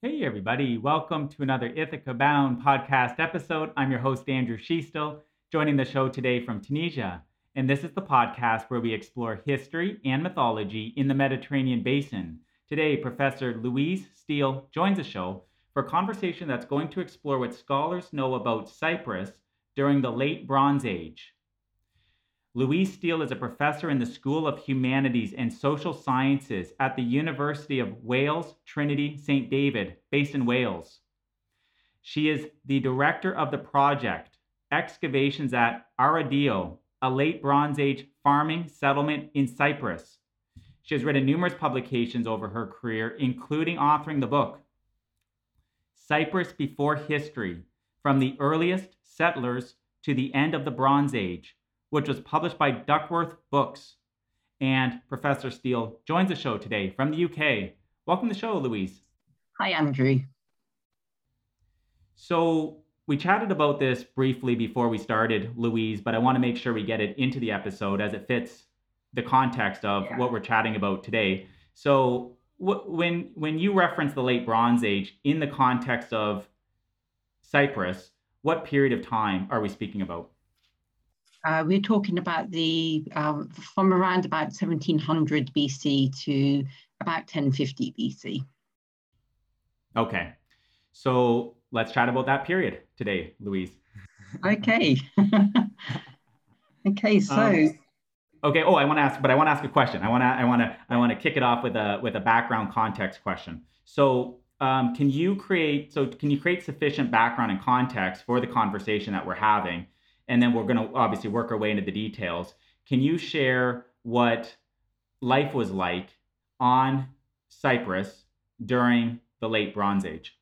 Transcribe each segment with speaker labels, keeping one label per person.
Speaker 1: Hey, everybody. Welcome to another Ithaca Bound podcast episode. I'm your host, Andrew Schiestel, joining the show today from Tunisia. And this is the podcast where we explore history and mythology in the Mediterranean basin. Today, Professor Louise Steel joins the show for a conversation that's going to explore what scholars know about Cyprus during the late Bronze Age. Louise Steel is a professor in the School of Humanities and Social Sciences at the University of Wales Trinity St. David, based in Wales. She is the director of the project Excavations at Arediou, a late Bronze Age farming settlement in Cyprus. She has written numerous publications over her career, including authoring the book Cyprus Before History From the Earliest Settlers to the End of the Bronze Age which was published by Duckworth Books. And Professor Steel joins the show today from the UK. Welcome to the show, Louise.
Speaker 2: Hi, Andrew.
Speaker 1: So, we chatted about this briefly before we started, Louise, but I want to make sure we get it into the episode as it fits the context of yeah. what we're chatting about today. So, when when you reference the late Bronze Age in the context of Cyprus, what period of time are we speaking about?
Speaker 2: Uh, we're talking about the um, from around about 1700 BC to about 1050 BC.
Speaker 1: Okay, so let's chat about that period today, Louise.
Speaker 2: okay. okay, so. Um,
Speaker 1: okay. Oh, I want to ask, but I want to ask a question. I want to, I want to, I want to kick it off with a with a background context question. So, um, can you create? So, can you create sufficient background and context for the conversation that we're having? And then we're going to obviously work our way into the details. Can you share what life was like on Cyprus during the late Bronze Age?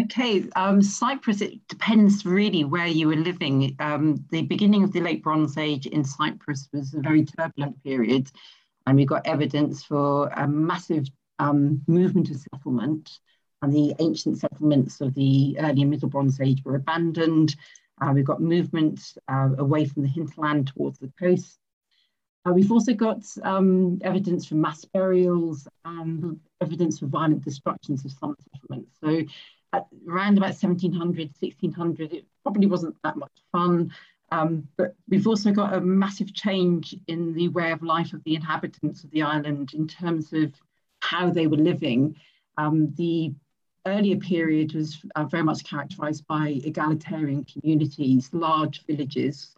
Speaker 2: Okay, um, Cyprus, it depends really where you were living. Um, the beginning of the late Bronze Age in Cyprus was a very turbulent period, and we've got evidence for a massive um, movement of settlement. And the ancient settlements of the early and middle Bronze Age were abandoned. Uh, we've got movement uh, away from the hinterland towards the coast. Uh, we've also got um, evidence from mass burials and evidence for violent destructions of some settlements. So at around about 1700, 1600, it probably wasn't that much fun. Um, but we've also got a massive change in the way of life of the inhabitants of the island in terms of how they were living. Um, the earlier period was uh, very much characterized by egalitarian communities, large villages.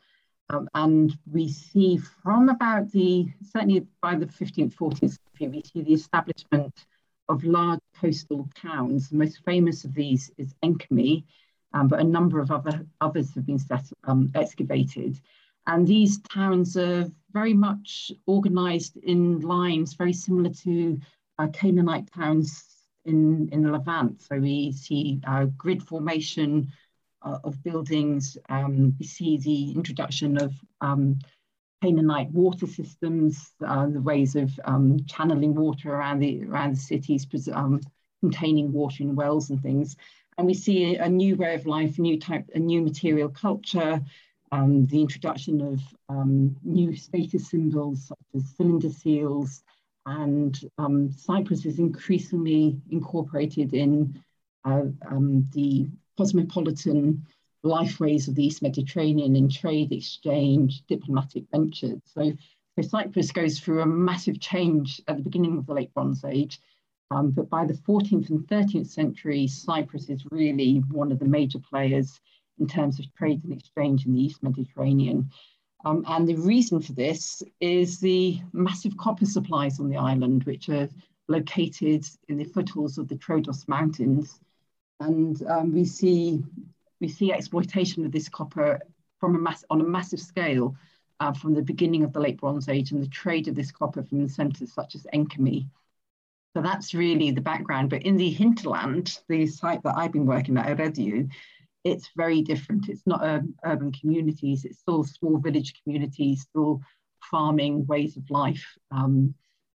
Speaker 2: Um, and we see from about the, certainly by the 15th, 14th century, we see the establishment of large coastal towns. The most famous of these is Enkomi, um, but a number of other others have been set, um, excavated. And these towns are very much organized in lines very similar to uh, Canaanite towns in, in the Levant. So we see uh, grid formation uh, of buildings. Um, we see the introduction of um, Canaanite water systems, uh, the ways of um, channeling water around the around the cities, um, containing water in wells and things. And we see a, a, new way of life, new type, a new material culture, um, the introduction of um, new status symbols such as cylinder seals, and um, Cyprus is increasingly incorporated in uh, um, the cosmopolitan lifeways of the East Mediterranean in trade, exchange, diplomatic ventures. So, so Cyprus goes through a massive change at the beginning of the late Bronze Age. Um, but by the 14th and 13th century, Cyprus is really one of the major players in terms of trade and exchange in the East Mediterranean. Um, and the reason for this is the massive copper supplies on the island, which are located in the foothills of the Troodos Mountains. And um, we see we see exploitation of this copper from a mass on a massive scale uh, from the beginning of the late Bronze Age and the trade of this copper from centres such as Enkomi. So that's really the background. But in the hinterland, the site that I've been working at, Arediou, it's very different. It's not um, urban communities, it's still small village communities, still farming ways of life. Um,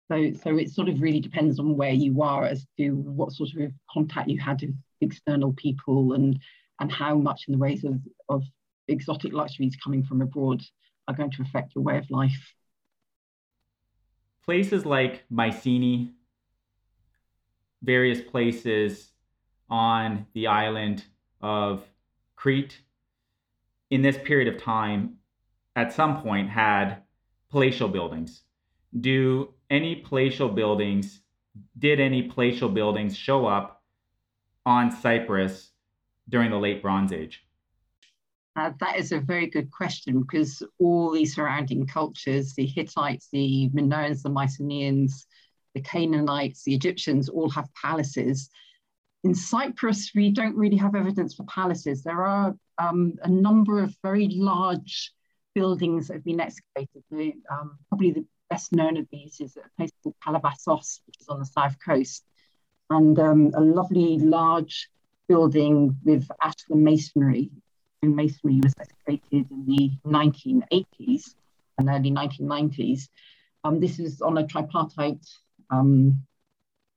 Speaker 2: so, so it sort of really depends on where you are as to what sort of contact you had with external people and, and how much in the ways of, of exotic luxuries coming from abroad are going to affect your way of life.
Speaker 1: Places like Mycenae, various places on the island of Crete in this period of time at some point had palatial buildings. Do any palatial buildings, did any palatial buildings show up on Cyprus during the late Bronze Age?
Speaker 2: Uh, that is a very good question because all these surrounding cultures, the Hittites, the Minoans, the Mycenaeans, the Canaanites, the Egyptians, all have palaces. In Cyprus, we don't really have evidence for palaces. There are um, a number of very large buildings that have been excavated. The, um, probably the best known of these is a place called Kalavasos, which is on the south coast, and um, a lovely large building with ashlar masonry masonry was excavated in the 1980s and early 1990s. Um, this is on a tripartite um,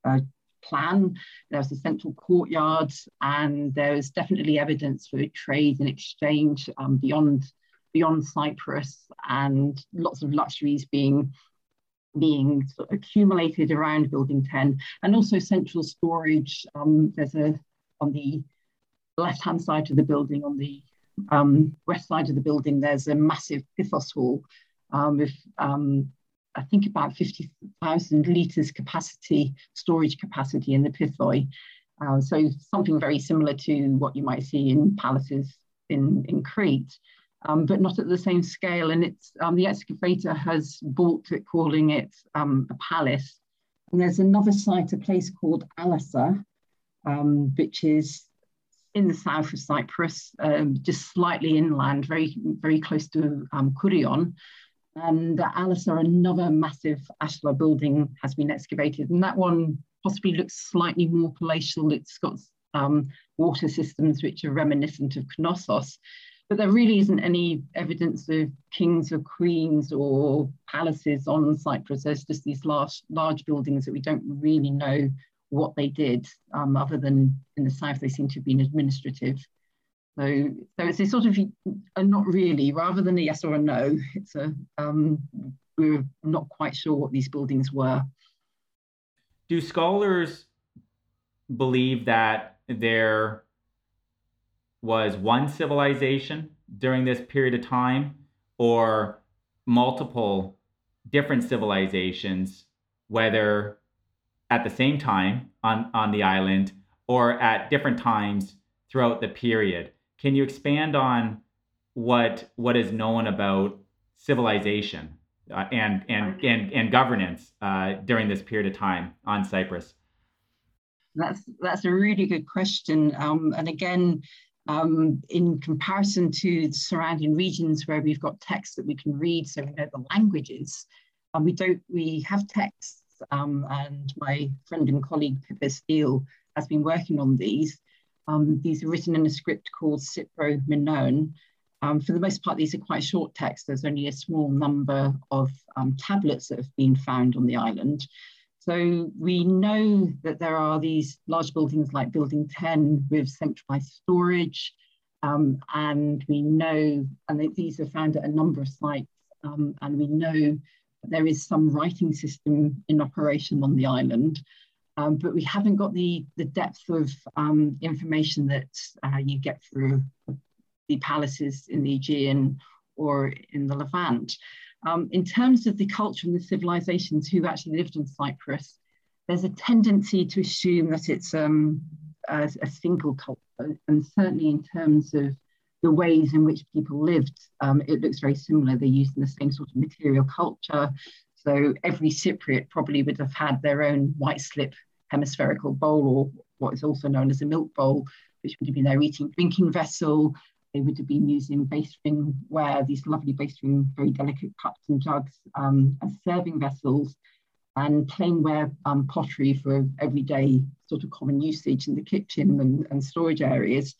Speaker 2: uh, plan. There was a central courtyard, and there was definitely evidence for trade and exchange um, beyond beyond Cyprus, and lots of luxuries being being sort of accumulated around Building 10, and also central storage. Um, there's a on the left hand side of the building on the um, west side of the building, there's a massive Pithos hall um, with, um, I think, about 50,000 litres capacity, storage capacity in the Pithoi. Uh, so something very similar to what you might see in palaces in, in Crete, um, but not at the same scale. And it's um, the excavator has balked at calling it um, a palace. And there's another site, a place called Alassa, which is in the south of Cyprus, um, just slightly inland, very, very close to um, Kurion. And uh, Alassa, another massive ashlar building has been excavated. And that one possibly looks slightly more palatial. It's got um, water systems which are reminiscent of Knossos. But there really isn't any evidence of kings or queens or palaces on Cyprus. There's just these large, large buildings that we don't really know what they did, um, other than in the south, they seem to have been administrative. So, so it's a sort of a not really, rather than a yes or a no. It's a um, we're not quite sure what these buildings were.
Speaker 1: Do scholars believe that there was one civilization during this period of time, or multiple different civilizations, whether at the same time on, on the island or at different times throughout the period. Can you expand on what what is known about civilization uh, and, and, and, and governance uh, during this period of time on Cyprus?
Speaker 2: That's that's a really good question. Um, and again, um, in comparison to the surrounding regions where we've got texts that we can read, so we know the languages, and um, we don't we have texts um, and my friend and colleague Pippa Steele has been working on these. Um, these are written in a script called Cypro Minoan. Um, for the most part, these are quite short text. There's only a small number of um, tablets that have been found on the island. So we know that there are these large buildings like Building 10 with centralized storage. Um, and we know, and these are found at a number of sites, um, and we know there is some writing system in operation on the island, um, but we haven't got the, the depth of um, information that uh, you get through the palaces in the Aegean or in the Levant. Um, in terms of the culture and the civilizations who actually lived in Cyprus, there's a tendency to assume that it's um, a, a, single culture, and certainly in terms of the ways in which people lived, um, it looks very similar. They're using the same sort of material culture. So every Cypriot probably would have had their own white slip hemispherical bowl, or what is also known as a milk bowl, which would have been their eating drinking vessel. They would have been using base ring ware, these lovely base ring, very delicate cups and jugs um, as serving vessels, and plainware um, pottery for everyday sort of common usage in the kitchen and, and storage areas.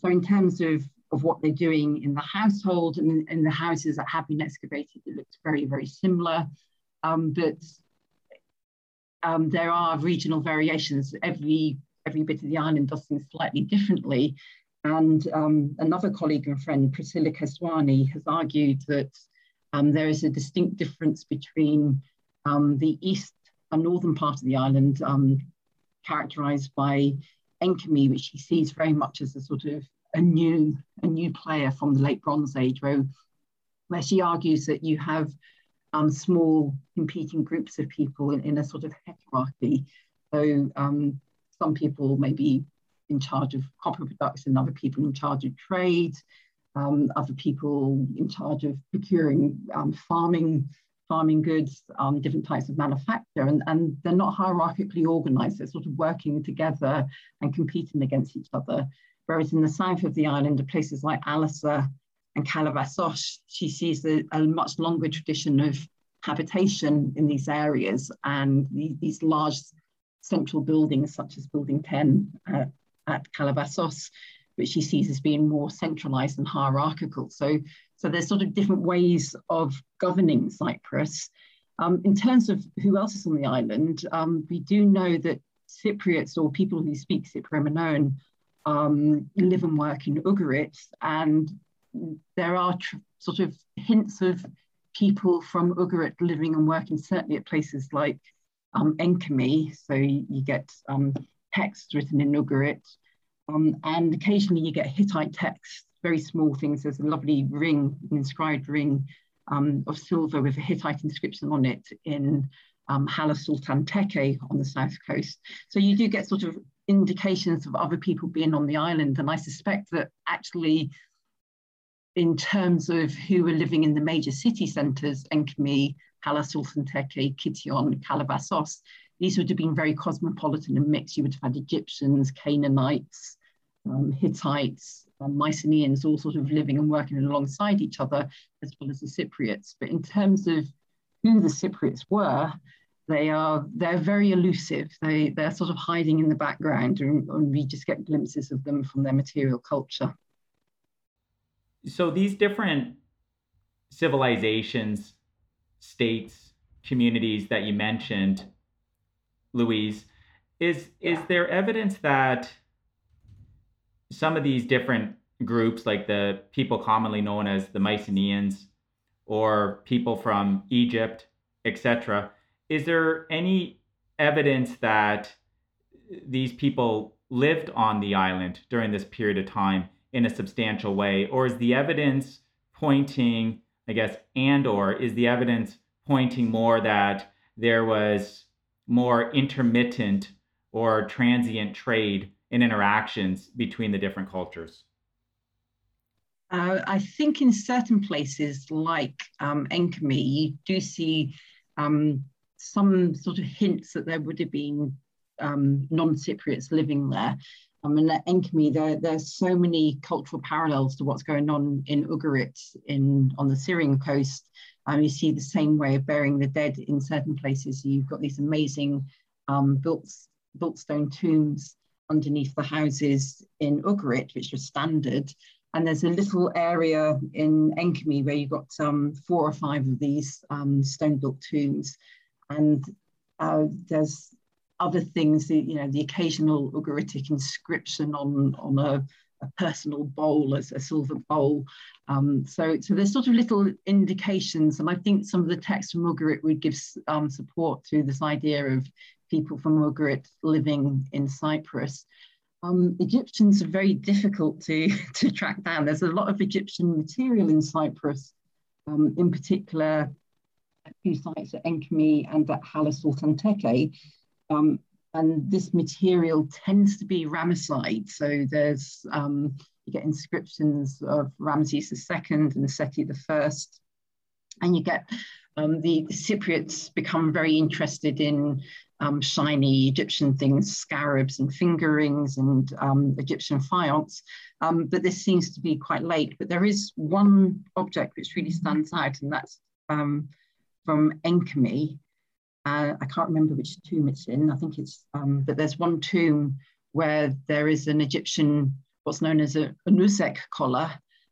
Speaker 2: So in terms of of what they're doing in the household and in the houses that have been excavated, it looks very, very similar. Um, but um, there are regional variations. Every, every bit of the island does things slightly differently. And um, another colleague and friend, Priscilla Keswani, has argued that um, there is a distinct difference between um, the east and northern part of the island, um, characterized by Enkomi, which she sees very much as a sort of a new, a new player from the late Bronze Age, where, where she argues that you have um, small competing groups of people in, in a sort of hierarchy. So um, some people may be in charge of copper production, other people in charge of trade, um, other people in charge of procuring um, farming farming goods, um, different types of manufacture, and, and they're not hierarchically organized. They're sort of working together and competing against each other. Whereas in the south of the island, places like Alassa and she sees a, a, much longer tradition of habitation in these areas and the, these large central buildings, such as Building 10 uh, at Kalavasos, which she sees as being more centralized and hierarchical. So, so there's sort of different ways of governing Cyprus. Um, in terms of who else is on the island, um, we do know that Cypriots or people who speak Cypriot um, live and work in Ugarit, and there are sort of hints of people from Ugarit living and working, certainly at places like um, Enkomi. So you, you get um, texts written in Ugarit, um, and occasionally you get Hittite texts, very small things. There's a lovely ring, an inscribed ring um, of silver with a Hittite inscription on it in um, Hala Sultan Tekke on the south coast. So you do get sort of indications of other people being on the island. And I suspect that actually in terms of who were living in the major city centres, Enkomi, Hala Sultan Tekke, Kition, Kalavasos, these would have been very cosmopolitan and mixed. You would have had Egyptians, Canaanites, um, Hittites, um, Mycenaeans all sort of living and working alongside each other, as well as the Cypriots. But in terms of who the Cypriots were, they are they're very elusive. They they're sort of hiding in the background, and, and we just get glimpses of them from their material culture.
Speaker 1: So these different civilizations, states, communities that you mentioned, Louise, is is there evidence that some of these different groups, like the people commonly known as the Mycenaeans or people from Egypt, etc., is there any evidence that these people lived on the island during this period of time in a substantial way or is the evidence pointing i guess and or is the evidence pointing more that there was more intermittent or transient trade and interactions between the different cultures?
Speaker 2: Uh, I think in certain places like um, you do see um, some sort of hints that there would have been um, non-Cypriots living there. I mean, at Enkomi, there, there's so many cultural parallels to what's going on in Ugarit in, on the Syrian coast. Um, you see the same way of burying the dead in certain places. You've got these amazing um, built, built stone tombs underneath the houses in Ugarit, which are standard. And there's a little area in Enkomi where you've got um, four or five of these um, stone-built tombs. And uh, there's other things, you know, the occasional Ugaritic inscription on, on a, a personal bowl, as a silver bowl. Um, so, so there's sort of little indications, and I think some of the text from Ugarit would give um, support to this idea of people from Ugarit living in Cyprus. Um, Egyptians are very difficult to, to track down. There's a lot of Egyptian material in Cyprus, um, in particular a few sites at Enkomi and at Hala Sultan Tekke. Um, and this material tends to be Ramesside. So there's, um, you get inscriptions of Ramses II and Seti I. And you get um, the, Cypriots become very interested in um, shiny Egyptian things, scarabs and finger rings and um, Egyptian faience. Um, but this seems to be quite late. But there is one object which really stands out, and that's um, from Enkomi. Uh, I can't remember which tomb it's in. I think it's, um, but there's one tomb where there is an Egyptian, what's known as a, a Nusek collar,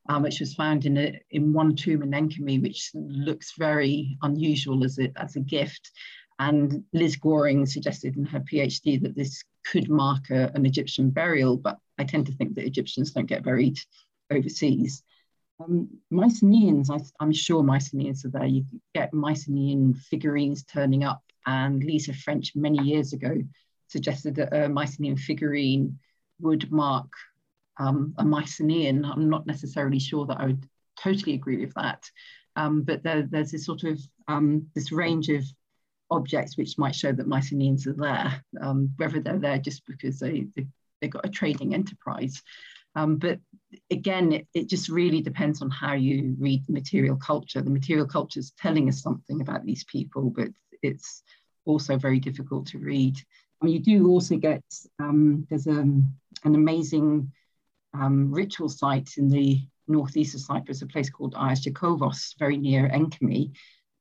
Speaker 2: um, which was found in a, in one tomb in Enkomi, which looks very unusual as a, as a gift. And Liz Goring suggested in her PhD that this could mark a, an Egyptian burial, but I tend to think that Egyptians don't get buried overseas. Um, Mycenaeans, I, am sure Mycenaeans are there. You get Mycenaean figurines turning up, and Lisa French many years ago suggested that a Mycenaean figurine would mark um, a Mycenaean. I'm not necessarily sure that I would totally agree with that. Um, but there, there's this sort of um, this range of objects which might show that Mycenaeans are there, um, whether they're there just because they, they, they got a trading enterprise. Um, but again, it, it just really depends on how you read the material culture. The material culture is telling us something about these people, but it's also very difficult to read. I mean, you do also get, um, there's a, an amazing um, ritual site in the northeast of Cyprus, a place called Ayas very near Enkomi.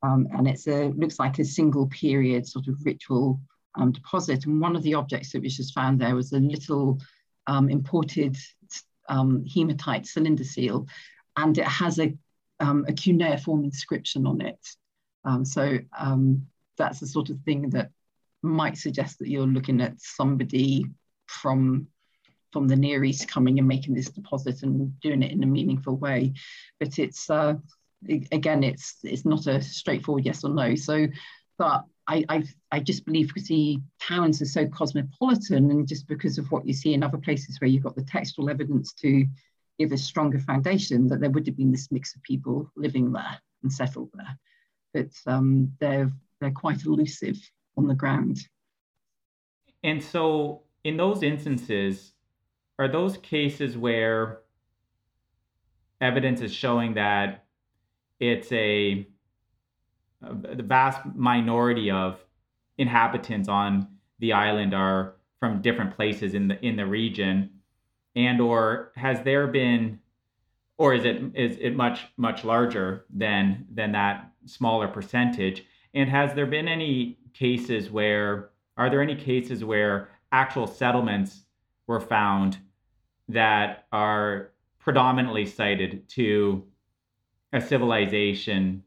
Speaker 2: Um, and it's a looks like a single period sort of ritual um, deposit. And one of the objects that was just found there was a little um, imported um, hematite cylinder seal, and it has a, um, a cuneiform inscription on it. Um, so that's the sort of thing that might suggest that you're looking at somebody from from the Near East coming and making this deposit and doing it in a meaningful way. But it's uh, again, it's it's not a straightforward yes or no. So, but I I, I just believe because the towns are so cosmopolitan, and just because of what you see in other places where you've got the textual evidence to give a stronger foundation, that there would have been this mix of people living there and settled there. But um, they're they're quite elusive on the ground.
Speaker 1: And so, in those instances, are those cases where evidence is showing that it's a, the vast minority of inhabitants on the island are from different places in the in the region and or has there been or is it is it much much larger than than that smaller percentage and has there been any cases where are there any cases where actual settlements were found that are predominantly cited to a civilization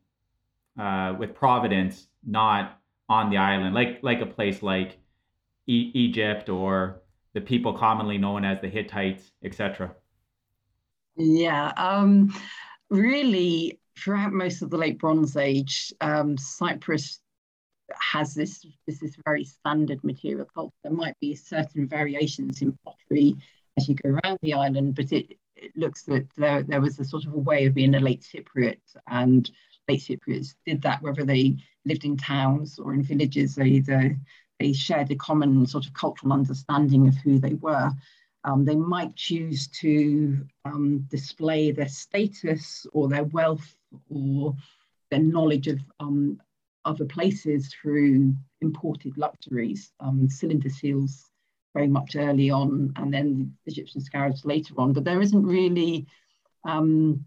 Speaker 1: uh, with providence not on the island, like like a place like e- Egypt or the people commonly known as the Hittites, etc.
Speaker 2: Yeah, um, really, throughout most of the late Bronze Age, um, Cyprus has this this is very standard material culture. There might be certain variations in pottery as you go around the island, but it, it looks that there, there was a sort of a way of being a late Cypriot, and late Cypriots did that whether they lived in towns or in villages. They either they shared a common sort of cultural understanding of who they were. Um, they might choose to um, display their status or their wealth or their knowledge of um, other places through imported luxuries. Um, cylinder seals very much early on, and then the Egyptian scarabs later on. But there isn't really um,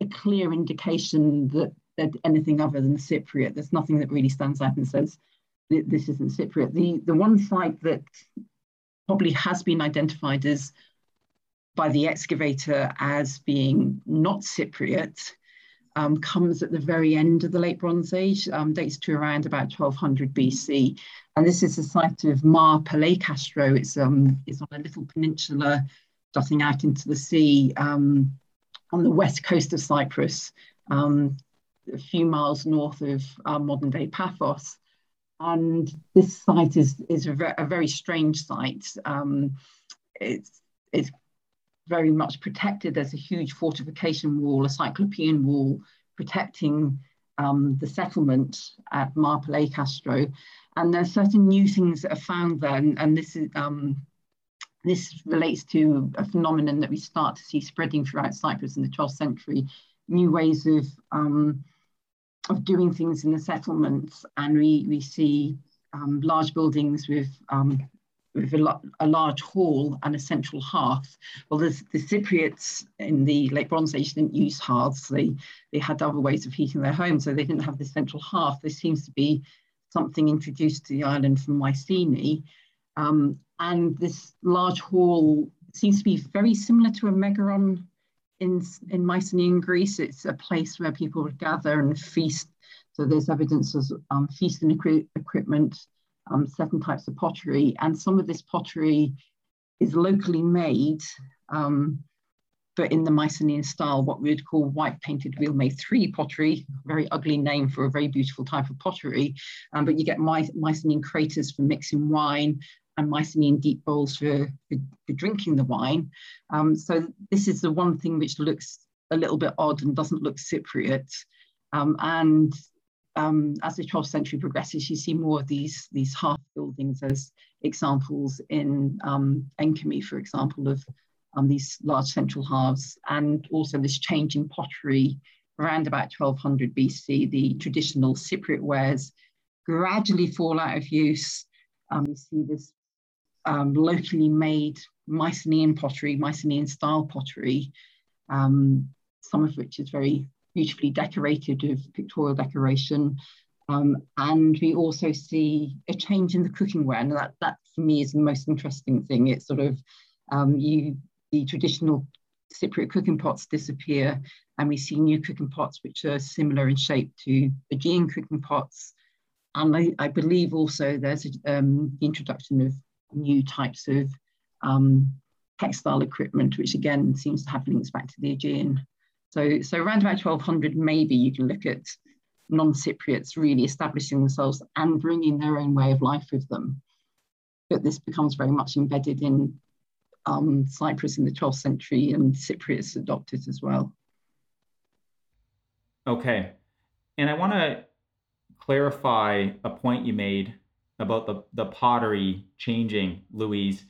Speaker 2: a clear indication that they're anything other than Cypriot. There's nothing that really stands out and says this isn't Cypriot. The the one site that probably has been identified as by the excavator as being not Cypriot um, comes at the very end of the late Bronze Age, um, dates to around about 1200 BC. And this is the site of Maa-Palaeokastro. It's, um, it's on a little peninsula jutting out into the sea um, on the west coast of Cyprus, um, a few miles north of uh, modern day Paphos. And this site is, is a very strange site. Um, it's, it's very much protected. There's a huge fortification wall, a cyclopean wall protecting um, the settlement at Mar Castro. And there's certain new things that are found there. And, and this is um, this relates to a phenomenon that we start to see spreading throughout Cyprus in the 12th century, new ways of um, of doing things in the settlements. And we, we see um, large buildings with um, with a, a, large hall and a central hearth. Well, the, the Cypriots in the late Bronze Age didn't use hearths. They, they had other ways of heating their homes, so they didn't have this central hearth. This seems to be something introduced to the island from Mycenae. Um, and this large hall seems to be very similar to a megaron in, in Mycenaean Greece. It's a place where people would gather and feast. So there's evidence of um, feasting equi equipment, um, certain types of pottery, and some of this pottery is locally made, um, but in the Mycenaean style, what we would call white painted wheel made three pottery, very ugly name for a very beautiful type of pottery. Um, but you get My Mycenaean craters for mixing wine, and Mycenaean deep bowls for, for, for drinking the wine. Um, so this is the one thing which looks a little bit odd and doesn't look Cypriot. Um, and um, as the 12th century progresses, you see more of these, these hearth buildings as examples in um, for example, of um, these large central halves, and also this change in pottery around about 1200 BC. The traditional Cypriot wares gradually fall out of use. Um, you see this um, locally made Mycenaean pottery, Mycenaean style pottery, um, some of which is very beautifully decorated with pictorial decoration. Um, and we also see a change in the cooking ware. And that, that for me is the most interesting thing. It's sort of um, you the traditional Cypriot cooking pots disappear and we see new cooking pots which are similar in shape to Aegean cooking pots. And I, I believe also there's um, the introduction of new types of um, textile equipment, which again seems to have links back to the Aegean. So, so around about 1200, maybe you can look at non-Cypriots really establishing themselves and bringing their own way of life with them. But this becomes very much embedded in um, Cyprus in the 12th century and Cypriots adopted it as well.
Speaker 1: Okay. And I want to clarify a point you made about the, the pottery changing, Louise.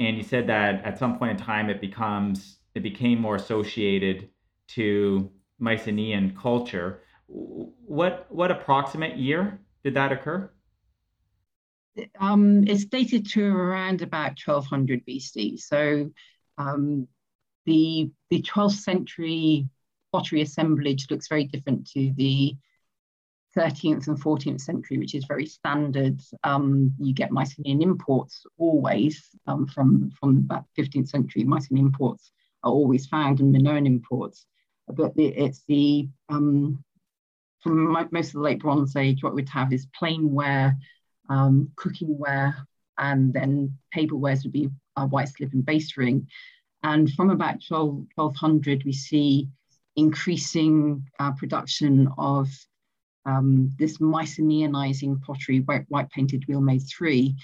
Speaker 1: And you said that at some point in time it becomes it became more associated to Mycenaean culture. What what approximate year did that occur?
Speaker 2: Um, it's dated to around about 1200 BC. So um, the the 12th century pottery assemblage looks very different to the 13th and 14th century, which is very standard. Um, you get Mycenaean imports always um, from, from about 15th century. Mycenaean imports are always found in Minoan imports, but the, it's the um, from most of the late Bronze Age, what we'd have is plain ware, um, cooking ware, and then tablewares would be uh, white slip and base ring. And from about 12, 1200, we see increasing uh, production of um, this Mycenaeanizing pottery, white, white painted wheel made three,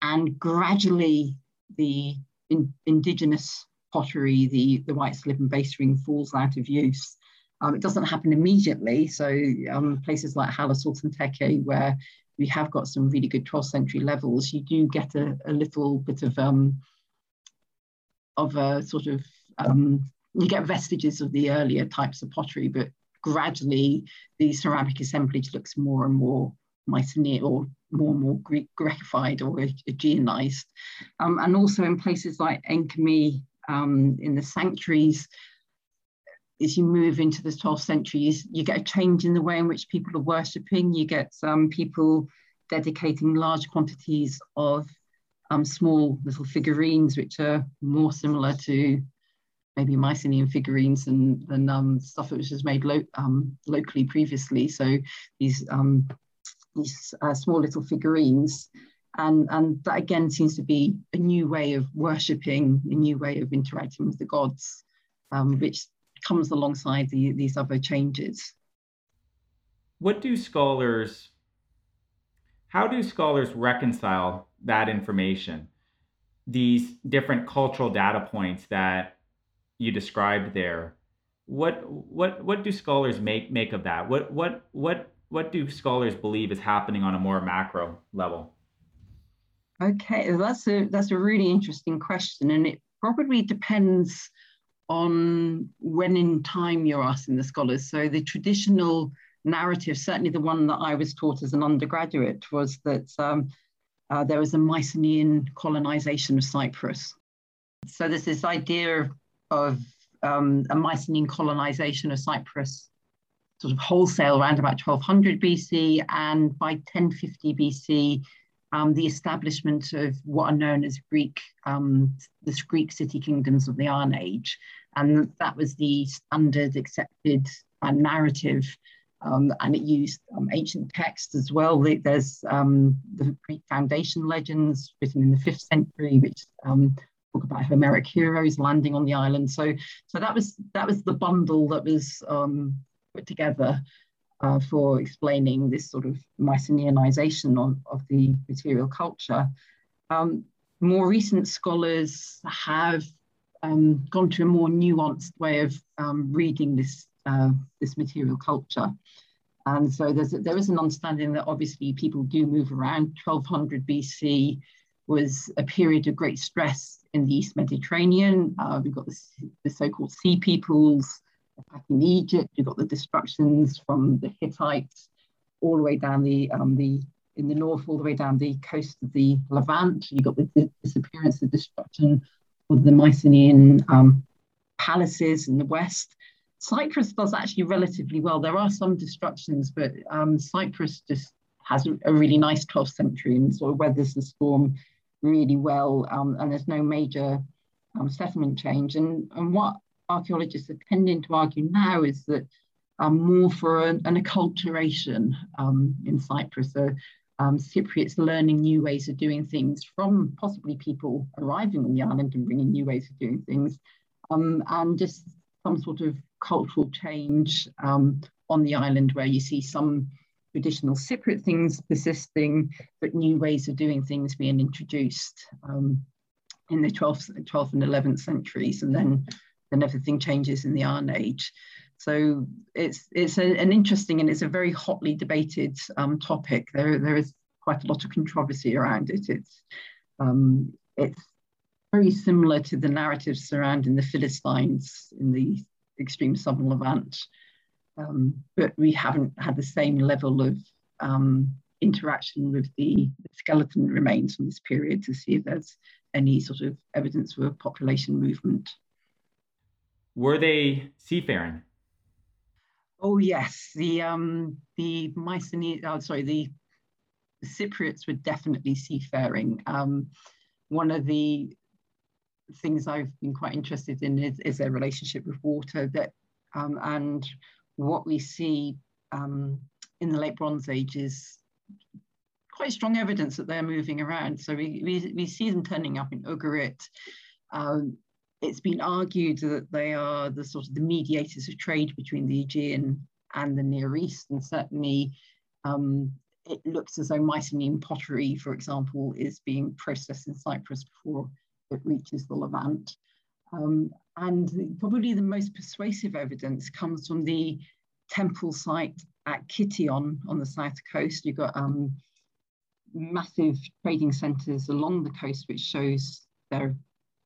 Speaker 2: and gradually the in, indigenous pottery, the, the white slip and base ring falls out of use. Um, it doesn't happen immediately. So um, places like Hala Sultan Tekke, where we have got some really good 12th century levels, you do get a, a little bit of um, of a sort of um, you get vestiges of the earlier types of pottery, but gradually the ceramic assemblage looks more and more Mycenaean or more and more Greek Greecified or Aegeanized. Um, and also in places like Enkomi, um, in the sanctuaries, as you move into the 12th century, you, you, get a change in the way in which people are worshipping. You get some people dedicating large quantities of um, small little figurines, which are more similar to maybe Mycenaean figurines and, and um, stuff that was made lo um, locally previously. So these, um, these uh, small little figurines. And, and that again seems to be a new way of worshipping, a new way of interacting with the gods, um, which comes alongside the, these other changes.
Speaker 1: What do scholars, how do scholars reconcile that information? These different cultural data points that you described there. What what what do scholars make make of that? What what what what do scholars believe is happening on a more macro level?
Speaker 2: Okay, that's a that's a really interesting question, and it probably depends on when in time you're asking the scholars. So the traditional narrative, certainly the one that I was taught as an undergraduate, was that um, uh, there was a Mycenaean colonization of Cyprus. So there's this idea of um, a Mycenaean colonization of Cyprus sort of wholesale around about 1200 BC, and by 1050 BC, um, the establishment of what are known as Greek, um, the Greek city kingdoms of the Iron Age. And that was the standard accepted uh, narrative. Um, and it used um, ancient texts as well. There's um, the Greek foundation legends written in the fifth century, which um, talk about Homeric heroes landing on the island. So, so that was that was the bundle that was put together uh, for explaining this sort of Mycenaeanization of, of the material culture. Um, more recent scholars have um, gone to a more nuanced way of um, reading this, uh, this material culture. And so there's, there is an understanding that obviously people do move around. 1200 BC was a period of great stress in the East Mediterranean. Uh, we've got the, the so-called sea peoples attacking Egypt. You've got the destructions from the Hittites all the way down the, um, the in the north, all the way down the coast of the Levant. You've got the disappearance, the destruction of the Mycenaean um, palaces in the west. Cyprus does actually relatively well. There are some destructions, but um, Cyprus just has a, a, really nice 12th century and sort of weathers the storm really well. Um, and there's no major um, settlement change. And, and what archaeologists are tending to argue now is that um, more for an, an acculturation um, in Cyprus. So um, Cypriots learning new ways of doing things from possibly people arriving on the island and bringing new ways of doing things, um, and just some sort of cultural change um, on the island where you see some traditional Cypriot things persisting, but new ways of doing things being introduced um, in the 12th, 12th and 11th centuries, and then then everything changes in the Iron Age. So it's it's a, an interesting and it's a very hotly debated um, topic. There there is quite a lot of controversy around it. It's um, it's very similar to the narratives surrounding the Philistines in the extreme southern Levant, um, but we haven't had the same level of um, interaction with the skeleton remains from this period to see if there's any sort of evidence for population movement.
Speaker 1: Were they seafaring?
Speaker 2: Oh yes, the um, the Mycenaean, oh, sorry, the, Cypriots were definitely seafaring. Um, one of the things I've been quite interested in is, is their relationship with water. That um, and what we see um, in the late Bronze Age is quite strong evidence that they're moving around. So we, we, we see them turning up in Ugarit. Um, it's been argued that they are the sort of the mediators of trade between the Aegean and the Near East, and certainly um, it looks as though Mycenaean pottery, for example, is being processed in Cyprus before it reaches the Levant. Um, and probably the most persuasive evidence comes from the temple site at Kition on the south coast. You've got um, massive trading centres along the coast, which shows their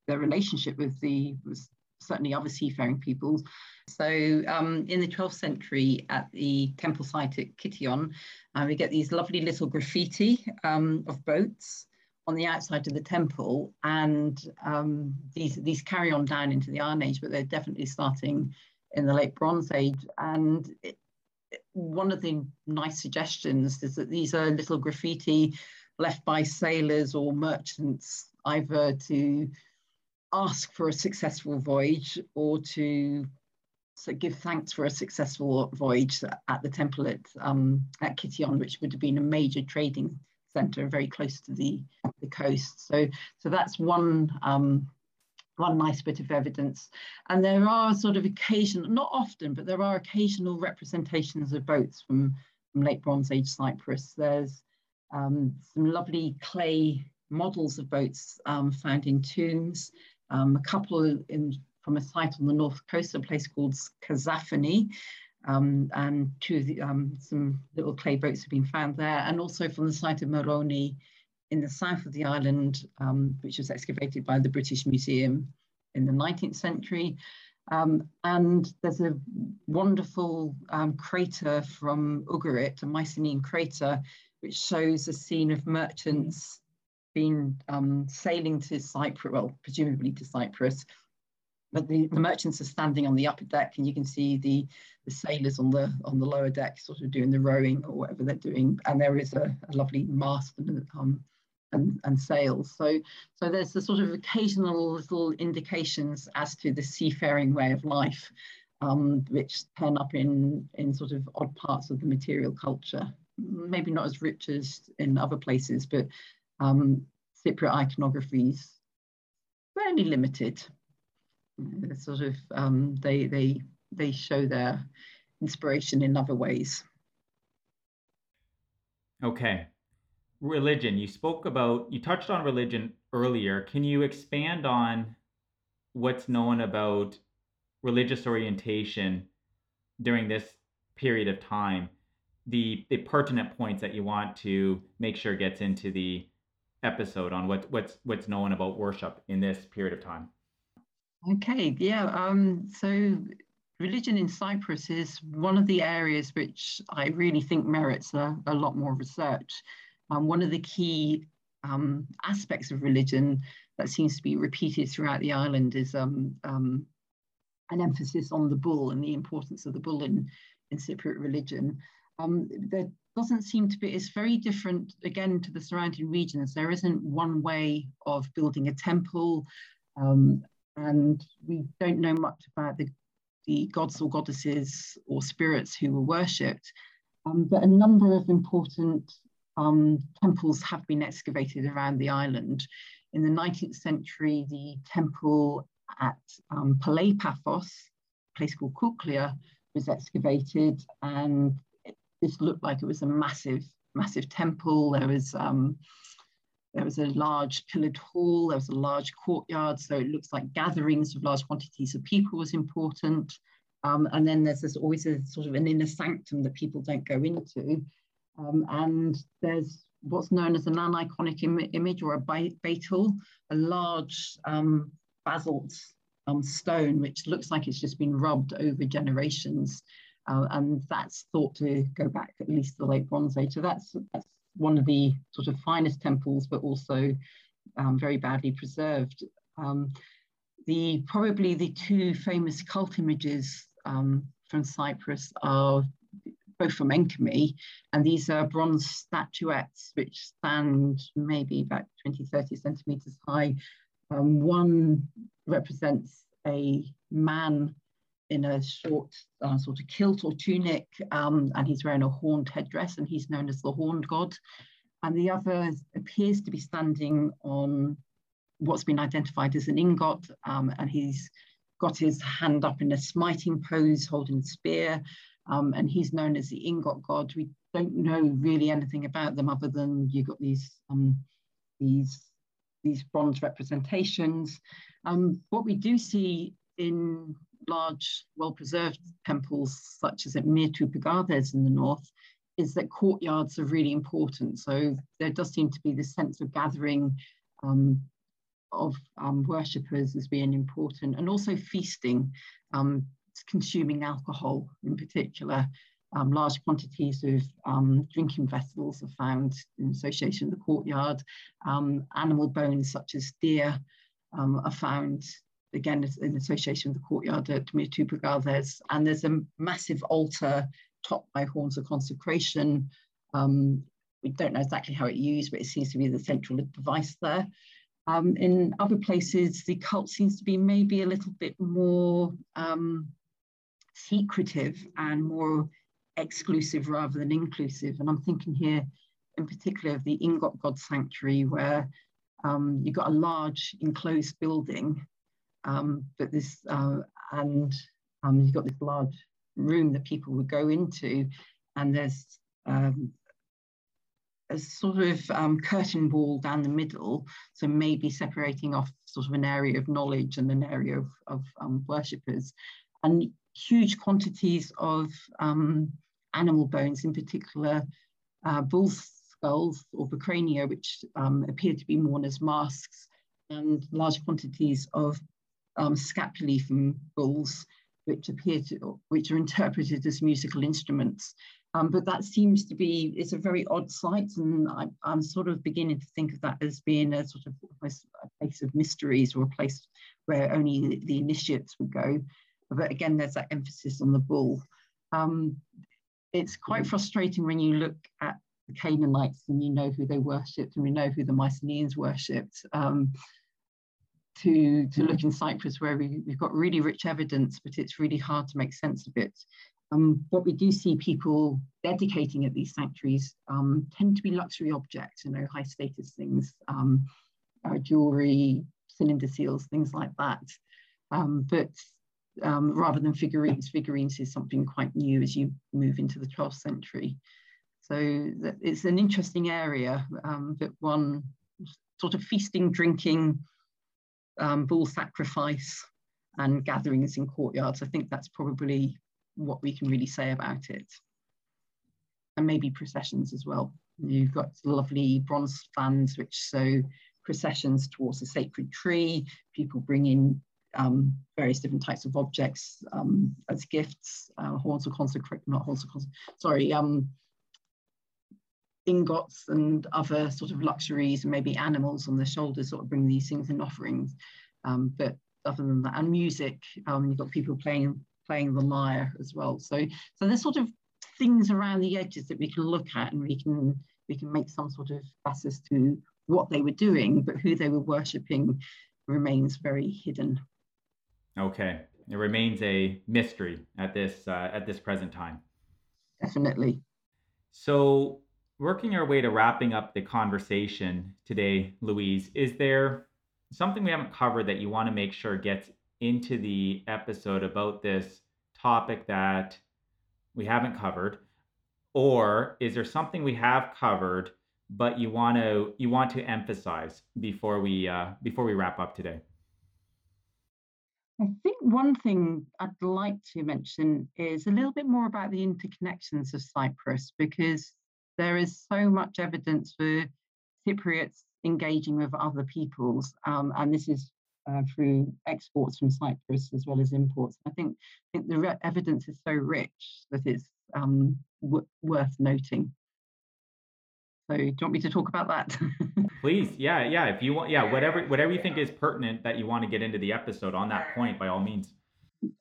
Speaker 2: their relationship with the with certainly other seafaring peoples. So um, in the 12th century at the temple site at Kition, uh, we get these lovely little graffiti um, of boats on the outside of the temple and um, these, these carry on down into the Iron Age, but they're definitely starting in the late Bronze Age. And it, one of the nice suggestions is that these are little graffiti left by sailors or merchants either to ask for a successful voyage or to so give thanks for a successful voyage at the temple at, um, at Kition, which would have been a major trading center very close to the, the coast. So, so that's one, um, one nice bit of evidence. And there are sort of occasional, not often, but there are occasional representations of boats from, from late Bronze Age Cyprus. There's um, some lovely clay models of boats um, found in tombs um, a couple in, from a site on the north coast, a place called Kazaphani, um, and two the, um, some little clay boats have been found there, and also from the site of Maroni in the south of the island, um, which was excavated by the British Museum in the 19th century. Um, and there's a wonderful um, crater from Ugarit, a Mycenaean crater, which shows a scene of merchants been um, sailing to Cyprus, well, presumably to Cyprus, but the, the merchants are standing on the upper deck and you can see the, the sailors on the on the lower deck sort of doing the rowing or whatever they're doing. And there is a, a lovely mast and, um, and, and sails. So, so there's the sort of occasional little indications as to the seafaring way of life, um, which turn up in, in sort of odd parts of the material culture. Maybe not as rich as in other places, but um, Cypriot iconography is fairly limited. sort of um, they they they show their inspiration in other ways.
Speaker 1: Okay. religion, you spoke about, you touched on religion earlier. Can you expand on what's known about religious orientation during this period of time? The, the pertinent points that you want to make sure gets into the episode on what, what's what's known about worship in this period of time.
Speaker 2: Okay, yeah. Um, so religion in Cyprus is one of the areas which I really think merits a, a lot more research. Um, one of the key um, aspects of religion that seems to be repeated throughout the island is um, um an emphasis on the bull and the importance of the bull in, in Cypriot religion. Um, there doesn't seem to be, it's very different again to the surrounding regions. There isn't one way of building a temple. Um, and we don't know much about the the gods or goddesses or spirits who were worshipped. Um, but a number of important um, temples have been excavated around the island. In the 19th century, the temple at um, Paphos, a place called Kuklia, was excavated, and this looked like it was a massive, massive temple. There was um, there was a large pillared hall, there was a large courtyard, so it looks like gatherings of large quantities of people was important. Um, and then there's this, always a sort of an inner sanctum that people don't go into. Um, and there's what's known as an aniconic Im image or a baetyl, a large um, basalt um, stone, which looks like it's just been rubbed over generations. Uh, and that's thought to go back at least to the late Bronze Age. So that's, that's one of the sort of finest temples, but also um, very badly preserved. Um, the probably the two famous cult images um, from Cyprus are both from Enkomi, and these are bronze statuettes which stand maybe about 20, 30 centimeters high. Um, one represents a man in a short uh, sort of kilt or tunic, um, and he's wearing a horned headdress, and he's known as the horned god. And the other appears to be standing on what's been identified as an ingot, um, and he's got his hand up in a smiting pose, holding a spear, um, and he's known as the ingot god. We don't know really anything about them other than you've got these um, these these bronze representations. Um, what we do see in large, well-preserved temples, such as at Myrtou Pigadhes in the north, is that courtyards are really important. So there does seem to be this sense of gathering um, of um, worshippers as being important, and also feasting, um, consuming alcohol in particular. Um, large quantities of um, drinking vessels are found in association with the courtyard. Um, animal bones, such as deer, are found again in association with the courtyard at Myrtou Pigadhes. And there's a massive altar topped by horns of consecration. Um, we don't know exactly how it used, but it seems to be the central device there. Um, in other places, the cult seems to be maybe a little bit more um, secretive and more exclusive rather than inclusive. And I'm thinking here in particular of the Ingot God Sanctuary, where um, you've got a large enclosed building um, but this, uh, and um, you've got this large room that people would go into, and there's um, a sort of um, curtain wall down the middle, so maybe separating off sort of an area of knowledge and an area of, of um, worshippers, and huge quantities of um, animal bones, in particular uh, bull skulls or crania, which um, appear to be worn as masks, and large quantities of um, scapulae from bulls, which appear to, which are interpreted as musical instruments. Um, but that seems to be, it's a very odd sight. And I, am sort of beginning to think of that as being a sort of a place of mysteries or a place where only the initiates would go. But again, there's that emphasis on the bull. Um, it's quite frustrating when you look at the Canaanites and you know who they worshipped and we know who the Mycenaeans worshipped. Um, to, to look in Cyprus where we, have got really rich evidence, but it's really hard to make sense of it. Um, what we do see people dedicating at these sanctuaries um, tend to be luxury objects, you know, high status things, um, uh, jewelry, cylinder seals, things like that. Um, but um, rather than figurines, figurines is something quite new as you move into the 12th century. So it's an interesting area um, that one sort of feasting, drinking, um, bull sacrifice, and gatherings in courtyards. I think that's probably what we can really say about it. And maybe processions as well. You've got lovely bronze fans which show processions towards a sacred tree. People bring in um, various different types of objects um, as gifts, uh, horns of consecration, not horns of consecration, sorry, um, ingots and other sort of luxuries and maybe animals on the shoulders sort of bring these things in offerings. Um, but other than that, and music, um, you've got people playing playing the lyre as well. So so there's sort of things around the edges that we can look at and we can we can make some sort of as to what they were doing, but who they were worshipping remains very hidden.
Speaker 1: Okay, it remains a mystery at this uh, at this present time.
Speaker 2: Definitely.
Speaker 1: So, working our way to wrapping up the conversation today, Louise, is there something we haven't covered that you want to make sure gets into the episode about this topic that we haven't covered? Or is there something we have covered but you want to you want to emphasize before we uh, before we wrap up today?
Speaker 2: I think one thing I'd like to mention is a little bit more about the interconnections of Cyprus because there is so much evidence for Cypriots engaging with other peoples, um, and this is uh, through exports from Cyprus as well as imports. I think, I think the re- evidence is so rich that it's um, w- worth noting. So do you want me to talk about that?
Speaker 1: Please, yeah, yeah. If you want, yeah, whatever, whatever you think is pertinent that you want to get into the episode on that point, by all means.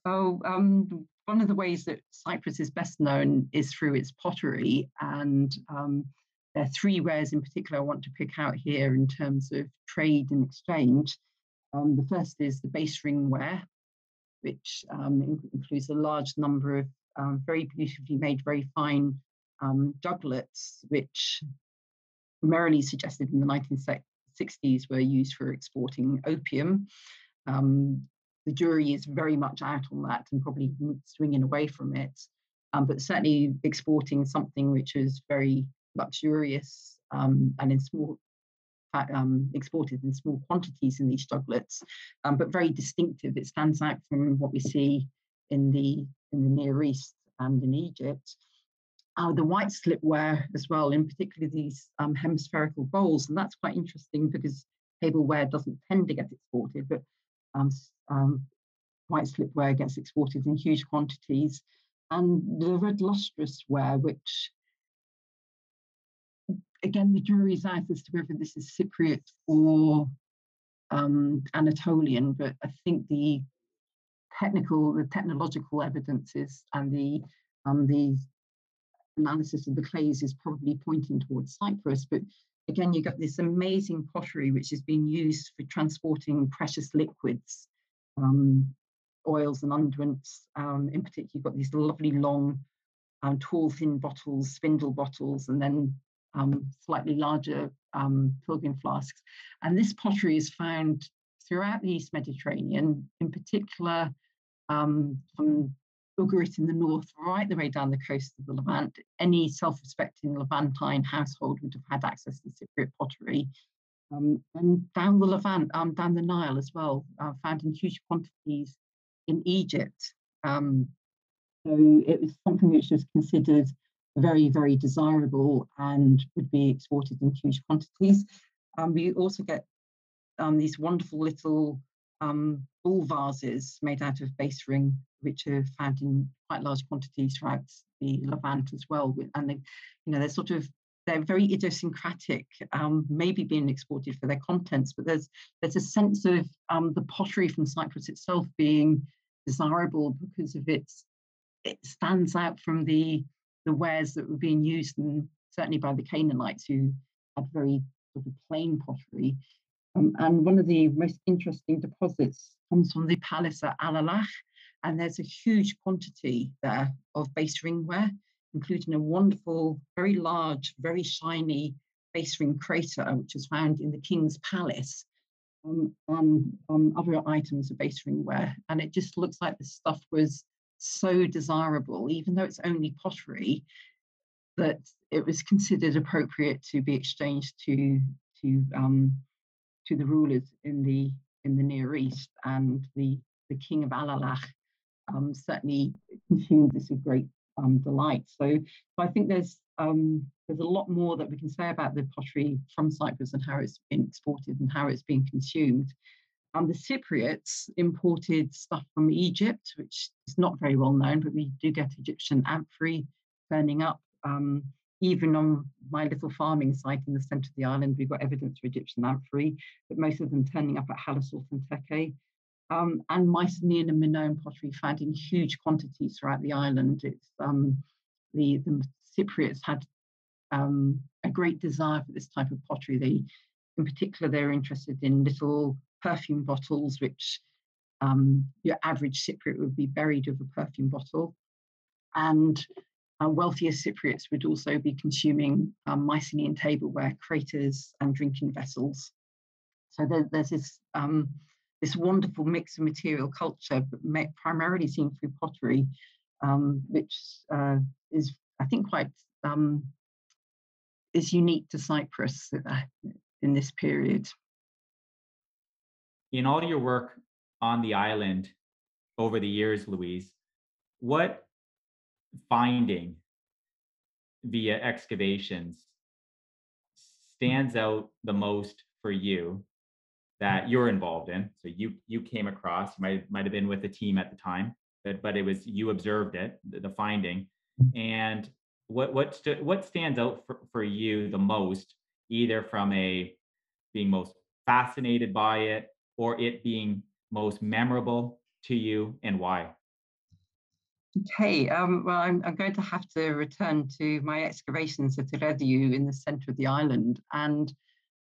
Speaker 2: Oh, um, one of the ways that Cyprus is best known is through its pottery, and um, there are three wares in particular I want to pick out here in terms of trade and exchange. Um, the first is the base ring ware, which um, includes a large number of um, very beautifully made, very fine um, juglets, which primarily suggested in the 1960s were used for exporting opium. Um, the jury is very much out on that and probably swinging away from it, um, but certainly exporting something which is very luxurious um, and in small, um, exported in small quantities in these juglets, um, but very distinctive. It stands out from what we see in the in the Near East and in Egypt uh, the white slipware as well, in particular these um, hemispherical bowls. And that's quite interesting because tableware doesn't tend to get exported, but white slipware gets exported in huge quantities. And the red lustrous ware, which again, the jury's out as to whether this is Cypriot or um, Anatolian, but I think the technical, the technological evidences and the um, the analysis of the clays is probably pointing towards Cyprus. But again, you've got this amazing pottery which has been used for transporting precious liquids, um, oils and unguents. Um, in particular, you've got these lovely long, um, tall, thin bottles, spindle bottles, and then um, slightly larger um, pilgrim flasks. And this pottery is found throughout the East Mediterranean, in particular um, from Ugarit in the north, right the way down the coast of the Levant. Any self-respecting Levantine household would have had access to Cypriot pottery. Um, and down the Levant, um, down the Nile as well, uh, found in huge quantities in Egypt. Um, so it was something which was considered very, very desirable and would be exported in huge quantities. Um, we also get um, these wonderful little um, vases made out of base ring which are found in quite large quantities throughout the Levant as well. And they, you know, they're sort of they're very idiosyncratic, um, maybe being exported for their contents, but there's there's a sense of um, the pottery from Cyprus itself being desirable because of its it stands out from the the wares that were being used, and certainly by the Canaanites who had very sort of plain pottery. Um, and one of the most interesting deposits comes from the palace at Alalakh, and there's a huge quantity there of base ringware, including a wonderful, very large, very shiny base ring crater, which is found in the King's Palace, um, and um, other items of base ringware. And it just looks like the stuff was so desirable, even though it's only pottery. that it was considered appropriate to be exchanged to to um, to the rulers in the in the Near East, and the the king of Alalakh um, certainly consumed this with great um, delight. So, so I think there's um, there's a lot more that we can say about the pottery from Cyprus and how it's been exported and how it's being consumed. And the Cypriots imported stuff from Egypt, which is not very well known, but we do get Egyptian amphorae turning up. Um, even on my little farming site in the centre of the island, we've got evidence for Egyptian amphorae, but most of them turning up at Hala Sultan Tekke. Um, and Mycenaean and Minoan pottery found in huge quantities throughout the island. It's um, the, the Cypriots had um, a great desire for this type of pottery. They, in particular, they're interested in little perfume bottles, which um, your average Cypriot would be buried with a perfume bottle. And uh, wealthier Cypriots would also be consuming um, Mycenaean tableware, craters, and drinking vessels. So there, there's this um, this wonderful mix of material culture, but primarily seen through pottery, um, which uh, is, I think, quite um, is unique to Cyprus uh, in this period.
Speaker 1: In all your work on the island over the years, Louise, what finding via excavations stands out the most for you that mm. you're involved in. So you you came across, you might might have been with the team at the time, but but it was you observed it, the, finding, and what what st- what stands out for, for you the most, either from a being most fascinated by it or it being most memorable to you, and why?
Speaker 2: Okay, um, well, I'm, I'm, going to have to return to my excavations at Arediou in the center of the island. And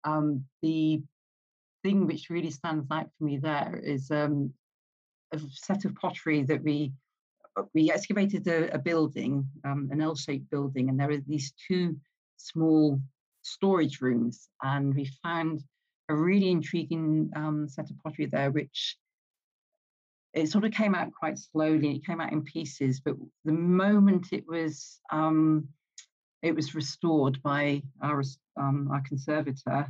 Speaker 2: um, the thing which really stands out for me there is um, a set of pottery that we uh, we excavated a, a building, um, an L-shaped building, and there are these two small storage rooms, and we found a really intriguing um, set of pottery there, which it sort of came out quite slowly. It came out in pieces, but the moment it was um, it was restored by our um, our conservator,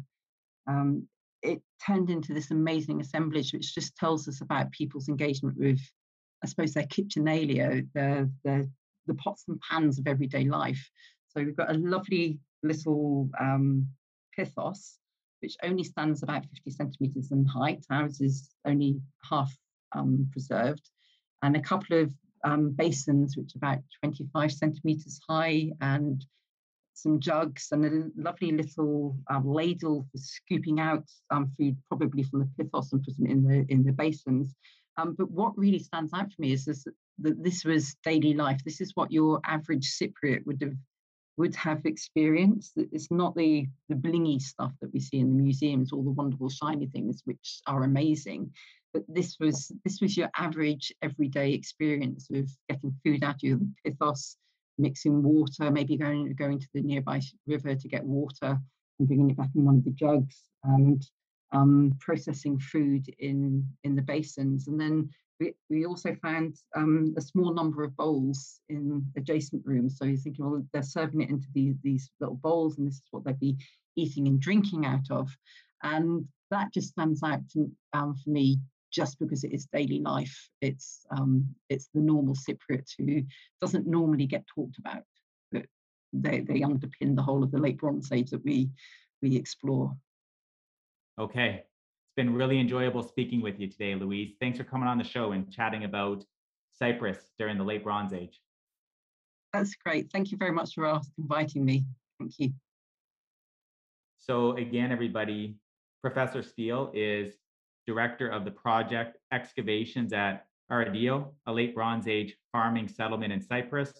Speaker 2: um, it turned into this amazing assemblage, which just tells us about people's engagement with, I suppose, their kitchenalia, the the the pots and pans of everyday life. So we've got a lovely little um, pithos, which only stands about 50 centimeters in height. Ours is only half um, preserved, and a couple of um, basins, which are about 25 centimeters high, and some jugs and a lovely little um, ladle for scooping out um, food, probably from the pithos and putting in the in the basins. Um, but what really stands out for me is this, that this was daily life. This is what your average Cypriot would have would have experienced. It's not the the blingy stuff that we see in the museums, all the wonderful shiny things which are amazing. But this was this was your average everyday experience of getting food out of you, the pithos, mixing water, maybe going going to the nearby river to get water and bringing it back in one of the jugs, and um, processing food in in the basins. And then we, we also found um, a small number of bowls in adjacent rooms. So you're thinking, well, they're serving it into these these little bowls, and this is what they'd be eating and drinking out of. And that just stands out to, um, for me just because it is daily life. It's um, it's the normal Cypriot who doesn't normally get talked about, but they, they underpin the whole of the late Bronze Age that we we explore.
Speaker 1: Okay. It's been really enjoyable speaking with you today, Louise. Thanks for coming on the show and chatting about Cyprus during the late Bronze Age.
Speaker 2: That's great. Thank you very much for inviting me. Thank you.
Speaker 1: So again, everybody, Professor Steel is director of the project excavations at Arediou, a late Bronze Age farming settlement in Cyprus.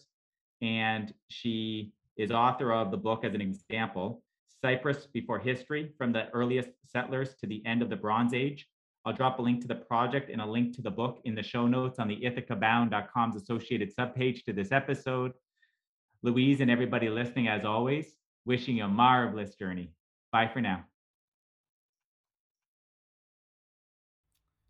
Speaker 1: And she is author of the book as an example, Cyprus Before History, from the earliest settlers to the end of the Bronze Age. I'll drop a link to the project and a link to the book in the show notes on the ithacabound.com's associated subpage to this episode. Louise and everybody listening, as always, wishing you a marvelous journey. Bye for now.